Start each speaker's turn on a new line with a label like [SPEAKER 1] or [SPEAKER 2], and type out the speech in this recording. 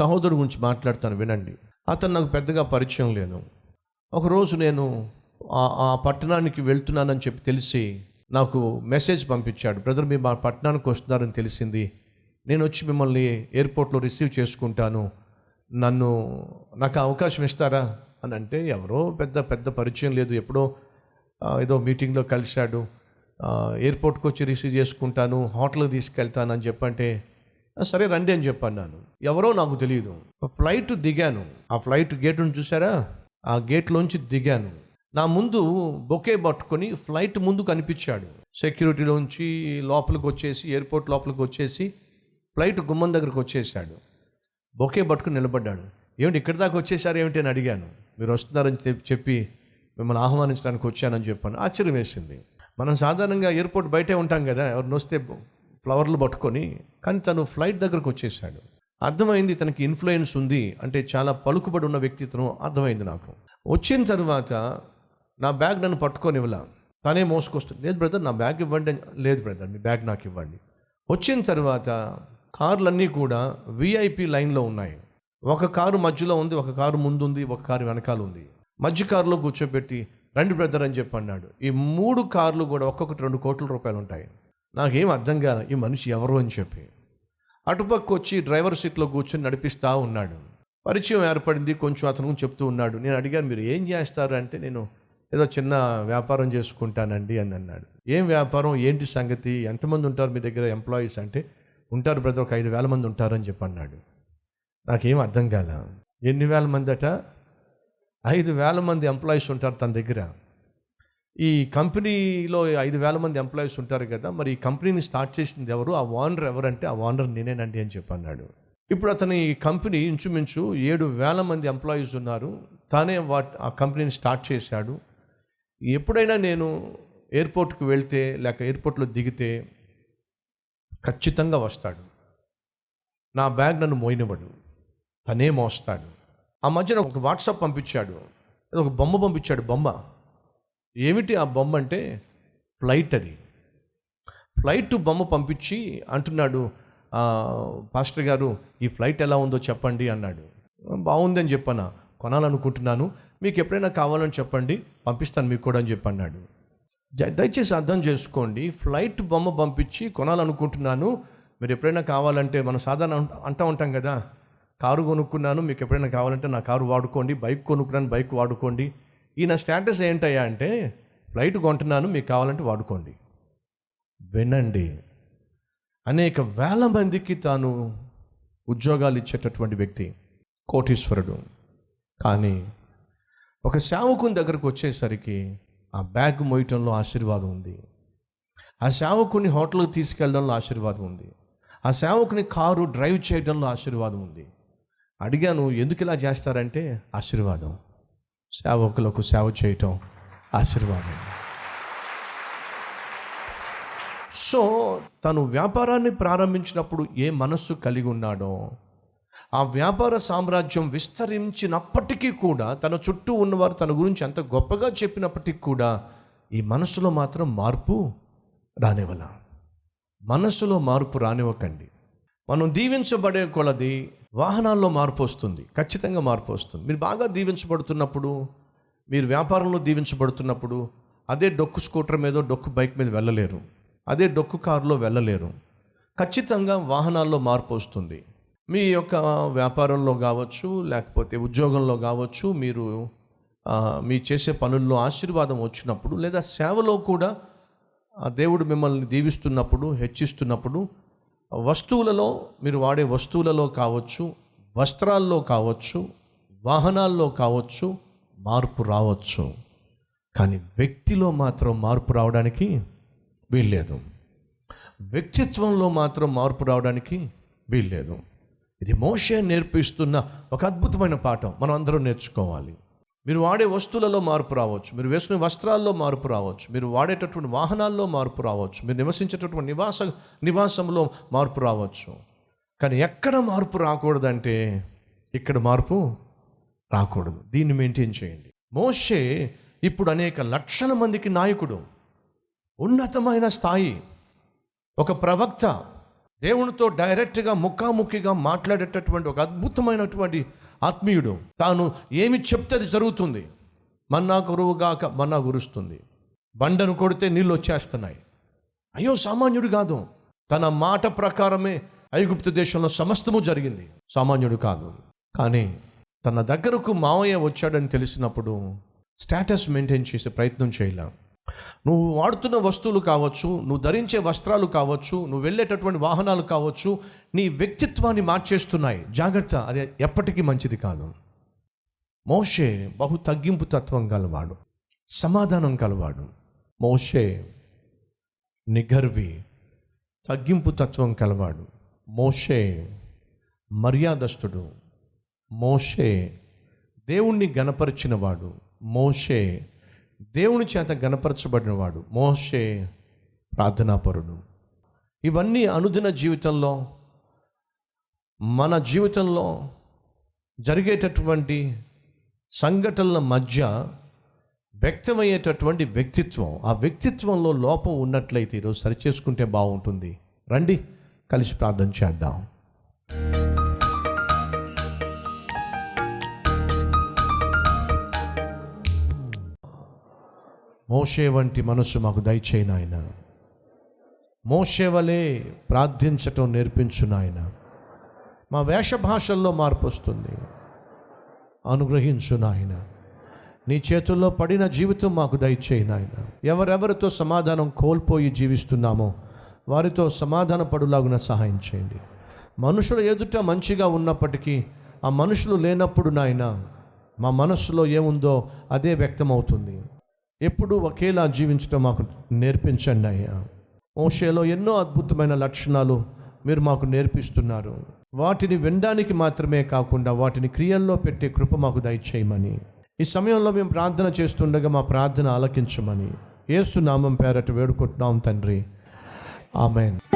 [SPEAKER 1] సహోదరు గురించి మాట్లాడతాను వినండి. అతను నాకు పెద్దగా పరిచయం లేదు. ఒకరోజు నేను ఆ- పట్టణానికి వెళ్తున్నానని చెప్పి తెలిసి నాకు మెసేజ్ పంపించాడు. బ్రదర్ మీ మా పట్టణానికి వస్తున్నారని తెలిసింది. నేను వచ్చి మిమ్మల్ని ఎయిర్పోర్ట్లో రిసీవ్ చేసుకుంటాను. నన్ను నాకు అవకాశం ఇస్తారా? అని అంటే ఎవరో పెద్ద పెద్ద పరిచయం లేదు. ఎప్పుడో ఏదో మీటింగ్లో కలిశాడు. ఎయిర్పోర్ట్కి వచ్చి రిసీవ్ చేసుకుంటాను హోటల్కి తీసుకెళ్తాను అని చెప్పంటే సరే రండి అని చెప్పన్నాను ఎవరో నాకు తెలియదు ఫ్లైట్ దిగాను. ఆ ఫ్లైట్ గేటును చూసారా ఆ గేట్లోంచి దిగాను. నా ముందు బొకే పట్టుకొని ఫ్లైట్ ముందు కనిపించాడు. సెక్యూరిటీలోంచి లోపలికి వచ్చేసి ఎయిర్పోర్ట్ లోపలికి వచ్చేసి ఫ్లైట్ గుమ్మం దగ్గరకు వచ్చేసాడు బొకే పట్టుకుని నిలబడ్డాడు. ఏమిటి ఇక్కడి దాకా వచ్చేసారు ఏమిటి? అని అడిగాను. మీరు వస్తున్నారని చెప్పి మిమ్మల్ని ఆహ్వానించడానికి వచ్చానని చెప్పాను. ఆశ్చర్యం వేసింది. మనం సాధారణంగా ఎయిర్పోర్ట్ బయటే ఉంటాం కదా. ఎవరిని వస్తే ఫ్లవర్లు పట్టుకొని కానీ తను ఫ్లైట్ దగ్గరకు వచ్చేసాడు అర్థమైంది తనకి ఇన్ఫ్లుయెన్స్ ఉంది అంటే చాలా పలుకుబడి ఉన్న వ్యక్తిత్వం అర్థమైంది నాకు. వచ్చిన తర్వాత నా బ్యాగ్ నన్ను పట్టుకొని ఇవ్వలా. తనే మోసుకొస్తుంది. లేదు బ్రదర్ నా బ్యాగ్ ఇవ్వండి లేదు బ్రదర్ మీ బ్యాగ్ నాకు ఇవ్వండి. వచ్చిన తర్వాత కార్లన్నీ కూడా విఐపి లైన్లో ఉన్నాయి. ఒక కారు మధ్యలో ఉంది ఒక కారు ముందు ఉంది ఒక కారు వెనకాల ఉంది. మధ్య కారులో కూర్చోబెట్టి రండి బ్రదర్ అని చెప్పి అన్నాడు ఈ మూడు కార్లు కూడా ఒక్కొక్కటి రెండు కోట్ల రూపాయలు ఉంటాయి. నాకేం అర్థం కాదు ఈ మనిషి ఎవరు అని చెప్పి. అటుపక్క వచ్చి డ్రైవర్ సీట్లో కూర్చొని నడిపిస్తూ ఉన్నాడు. పరిచయం ఏర్పడింది కొంచెం అతను చెప్తూ ఉన్నాడు. నేను అడిగాను మీరు ఏం చేస్తారు? అంటే నేను ఏదో చిన్న వ్యాపారం చేసుకుంటానండి అని అన్నాడు. ఏం వ్యాపారం? ఏంటి సంగతి? ఎంతమంది ఉంటారు మీ దగ్గర ఎంప్లాయీస్ అంటే? ఉంటారు బ్రదర్ ఒక ఐదు వేల మంది ఉంటారని చెప్పి అన్నాడు. నాకేం అర్థం కాల. ఎన్ని వేల మంది అట ఐదు వేల మంది ఎంప్లాయీస్ ఉంటారు తన దగ్గర. ఈ కంపెనీలో ఐదు వేల మంది ఎంప్లాయీస్ ఉంటారు కదా మరి ఈ కంపెనీని స్టార్ట్ చేసింది ఎవరు? ఆ ఓనర్ ఎవరంటే ఆ ఓనర్ నేనేనండి అని చెప్పి అన్నాడు ఇప్పుడు అతని ఈ కంపెనీ ఇంచుమించు ఏడు వేల మంది ఎంప్లాయీస్ ఉన్నారు. తానే వాట్ ఆ కంపెనీని స్టార్ట్ చేశాడు. ఎప్పుడైనా నేను ఎయిర్పోర్ట్కి వెళ్తే లేక ఎయిర్పోర్ట్లో దిగితే ఖచ్చితంగా వస్తాడు. నా బ్యాగ్ నన్ను మోయినవాడు తనే మోస్తాడు. ఆ మధ్యన ఒక వాట్సాప్ పంపించాడు. ఒక బొమ్మ పంపించాడు బొమ్మ. ఏమిటి ఆ బొమ్మ అంటే? ఫ్లైట్ అది. ఫ్లైట్ బొమ్మ పంపించి అంటున్నాడు పాస్టర్ గారు ఈ ఫ్లైట్ ఎలా ఉందో చెప్పండి అన్నాడు. బాగుందని చెప్పాను? కొనాలనుకుంటున్నాను. మీకు ఎప్పుడైనా కావాలని చెప్పండి పంపిస్తాను మీకు కూడా అని చెప్పి అన్నాడు దయచేసి అర్థం చేసుకోండి ఫ్లైట్ బొమ్మ పంపించి కొనాలనుకుంటున్నాను. మీరు ఎప్పుడైనా కావాలంటే మనం సాధారణ అంటూ ఉంటాం కదా. కారు కొనుక్కున్నాను మీకు ఎప్పుడైనా కావాలంటే నా కారు వాడుకోండి బైక్ కొనుక్కున్నాను బైక్ వాడుకోండి. ఈయన స్టాటస్ స్టేటస్ ఏంటయ్యా అంటే ఫ్లైట్ కొంటున్నాను మీకు కావాలంటే వాడుకోండి. వినండి. అనేక వేల మందికి తాను ఉద్యోగాలు ఇచ్చేటటువంటి వ్యక్తి కోటీశ్వరుడు. కానీ ఒక సేవకుని దగ్గరకు వచ్చేసరికి ఆ బ్యాగ్ మోయటంలో ఆశీర్వాదం ఉంది. ఆ సేవకుని హోటల్కి తీసుకెళ్ళడంలో ఆశీర్వాదం ఉంది. ఆ సేవకుని కారు డ్రైవ్ చేయడంలో ఆశీర్వాదం ఉంది. అడిగాను ఎందుకు ఇలా చేస్తారంటే ఆశీర్వాదం. సేవకులకు సేవ చేయటం ఆశీర్వాదం. సో తను వ్యాపారాన్ని ప్రారంభించినప్పుడు ఏ మనస్సు కలిగి ఉన్నాడో ఆ వ్యాపార సామ్రాజ్యం విస్తరించినప్పటికీ కూడా తన చుట్టూ ఉన్నవారు తన గురించి ఎంత గొప్పగా చెప్పినప్పటికీ కూడా ఈ మనసులో మాత్రం మార్పు రానివ్వాల. మనసులో మార్పు రానివ్వకండి. మనం దీవించబడే కొలది వాహనాల్లో మార్పు వస్తుంది ఖచ్చితంగా మార్పు వస్తుంది. మీరు బాగా దీవించబడుతున్నప్పుడు మీరు వ్యాపారంలో దీవించబడుతున్నప్పుడు అదే డొక్కు స్కూటర్ మీద డొక్కు బైక్ మీద వెళ్ళలేరు. అదే డొక్కు కారులో వెళ్ళలేరు. ఖచ్చితంగా వాహనాల్లో మార్పు వస్తుంది. మీ యొక్క వ్యాపారంలో కావచ్చు లేకపోతే ఉద్యోగంలో కావచ్చు మీరు మీ చేసే పనుల్లో ఆశీర్వాదం వచ్చినప్పుడు లేదా సేవలో కూడా దేవుడు మిమ్మల్ని దీవిస్తున్నప్పుడు హెచ్చిస్తున్నప్పుడు వస్తువులలో మీరు వాడే వస్తువులలో కావచ్చు వస్త్రాల్లో కావచ్చు వాహనాల్లో కావచ్చు మార్పు రావచ్చు. కానీ వ్యక్తిలో మాత్రం మార్పు రావడానికి వీల్లేదు. వ్యక్తిత్వంలో మాత్రం మార్పు రావడానికి వీల్లేదు. ఇది మోషే నేర్పిస్తున్న ఒక అద్భుతమైన పాఠం. మనం అందరం నేర్చుకోవాలి. మీరు వాడే వస్తువులలో మార్పు రావచ్చు. మీరు వేసుకునే వస్త్రాల్లో మార్పు రావచ్చు. మీరు వాడేటటువంటి వాహనాల్లో మార్పు రావచ్చు. మీరు నివసించేటటువంటి నివాస నివాసంలో మార్పు రావచ్చు. కానీ ఎక్కడ మార్పు రాకూడదంటే ఇక్కడ మార్పు రాకూడదు. దీన్ని మెయింటైన్ చేయండి. మోషే ఇప్పుడు అనేక లక్షల మందికి నాయకుడు. ఉన్నతమైన స్థాయి. ఒక ప్రవక్త. దేవునితో డైరెక్ట్గా ముఖాముఖిగా మాట్లాడేటటువంటి ఒక అద్భుతమైనటువంటి ఆత్మీయుడు. తాను ఏమి చెప్తే అది జరుగుతుంది. మన్నా గురువుగాక మన్నా గురుస్తుంది. బండను కొడితే నీళ్ళు వచ్చేస్తున్నాయి. అయ్యో సామాన్యుడు కాదు. తన మాట ప్రకారమే ఐగుప్తు దేశంలో సమస్తము జరిగింది. సామాన్యుడు కాదు. కానీ తన దగ్గరకు మావయ్య వచ్చాడని తెలిసినప్పుడు స్టేటస్ మెయింటైన్ చేసే ప్రయత్నం చేయలేం. నువ్వు వాడుతున్న వస్తువులు కావచ్చు నువ్వు ధరించే వస్త్రాలు కావచ్చు నువ్వు వెళ్ళేటటువంటి వాహనాలు కావచ్చు నీ వ్యక్తిత్వాన్ని మార్చేస్తున్నాయి. జాగ్రత్త అది ఎప్పటికీ మంచిది కాదు. మోషే బహు తగ్గింపు తత్వం గలవాడు సమాధానం కలవాడు మోషే నిగర్వి తగ్గింపు తత్వం కలవాడు మోషే మర్యాదస్తుడు. మోషే దేవుణ్ణి గణపరిచినవాడు. మోషే దేవుని చేత గణపరచబడినవాడు. మోషే ప్రార్థనాపరుడు. ఇవన్నీ అనుదిన జీవితంలో మన జీవితంలో జరిగేటటువంటి సంఘటనల మధ్య వ్యక్తమయ్యేటటువంటి వ్యక్తిత్వం. ఆ వ్యక్తిత్వంలో లోపం ఉన్నట్లయితే ఈరోజు సరిచేసుకుంటే బాగుంటుంది. రండి కలిసి ప్రార్థన చేద్దాం. మోషే వంటి మనసు మాకు దయచేయి నాయన. మోషే వలె ప్రార్థించటం నేర్పించు నాయన. మా వేష భాషల్లో మార్పు వస్తుంది. అనుగ్రహించు నాయన. నీ చేతుల్లో పడిన జీవితం మాకు దయచేయి నాయన. ఎవరెవరితో సమాధానం కోల్పోయి జీవిస్తున్నామో వారితో సమాధాన పడులాగున సహాయం చేయండి. మనుషుల ఎదుట మంచిగా ఉన్నప్పటికీ ఆ మనుషులు లేనప్పుడు నాయన మా మనస్సులో ఏముందో అదే వ్యక్తమవుతుంది. ఎప్పుడూ ఒకేలా జీవించడం మాకు నేర్పించండి అయ్యా. మోషేలో ఎన్నో అద్భుతమైన లక్షణాలు మీరు మాకు నేర్పిస్తున్నారు. వాటిని వినడానికి మాత్రమే కాకుండా వాటిని క్రియల్లో పెట్టే కృప మాకు దయచేయమని. ఈ సమయంలో మేము ప్రార్థన చేస్తుండగా మా ప్రార్థన ఆలకించమని. ఏసునామం పేరట వేడుకుంటున్నాం తండ్రి. ఆమెన్.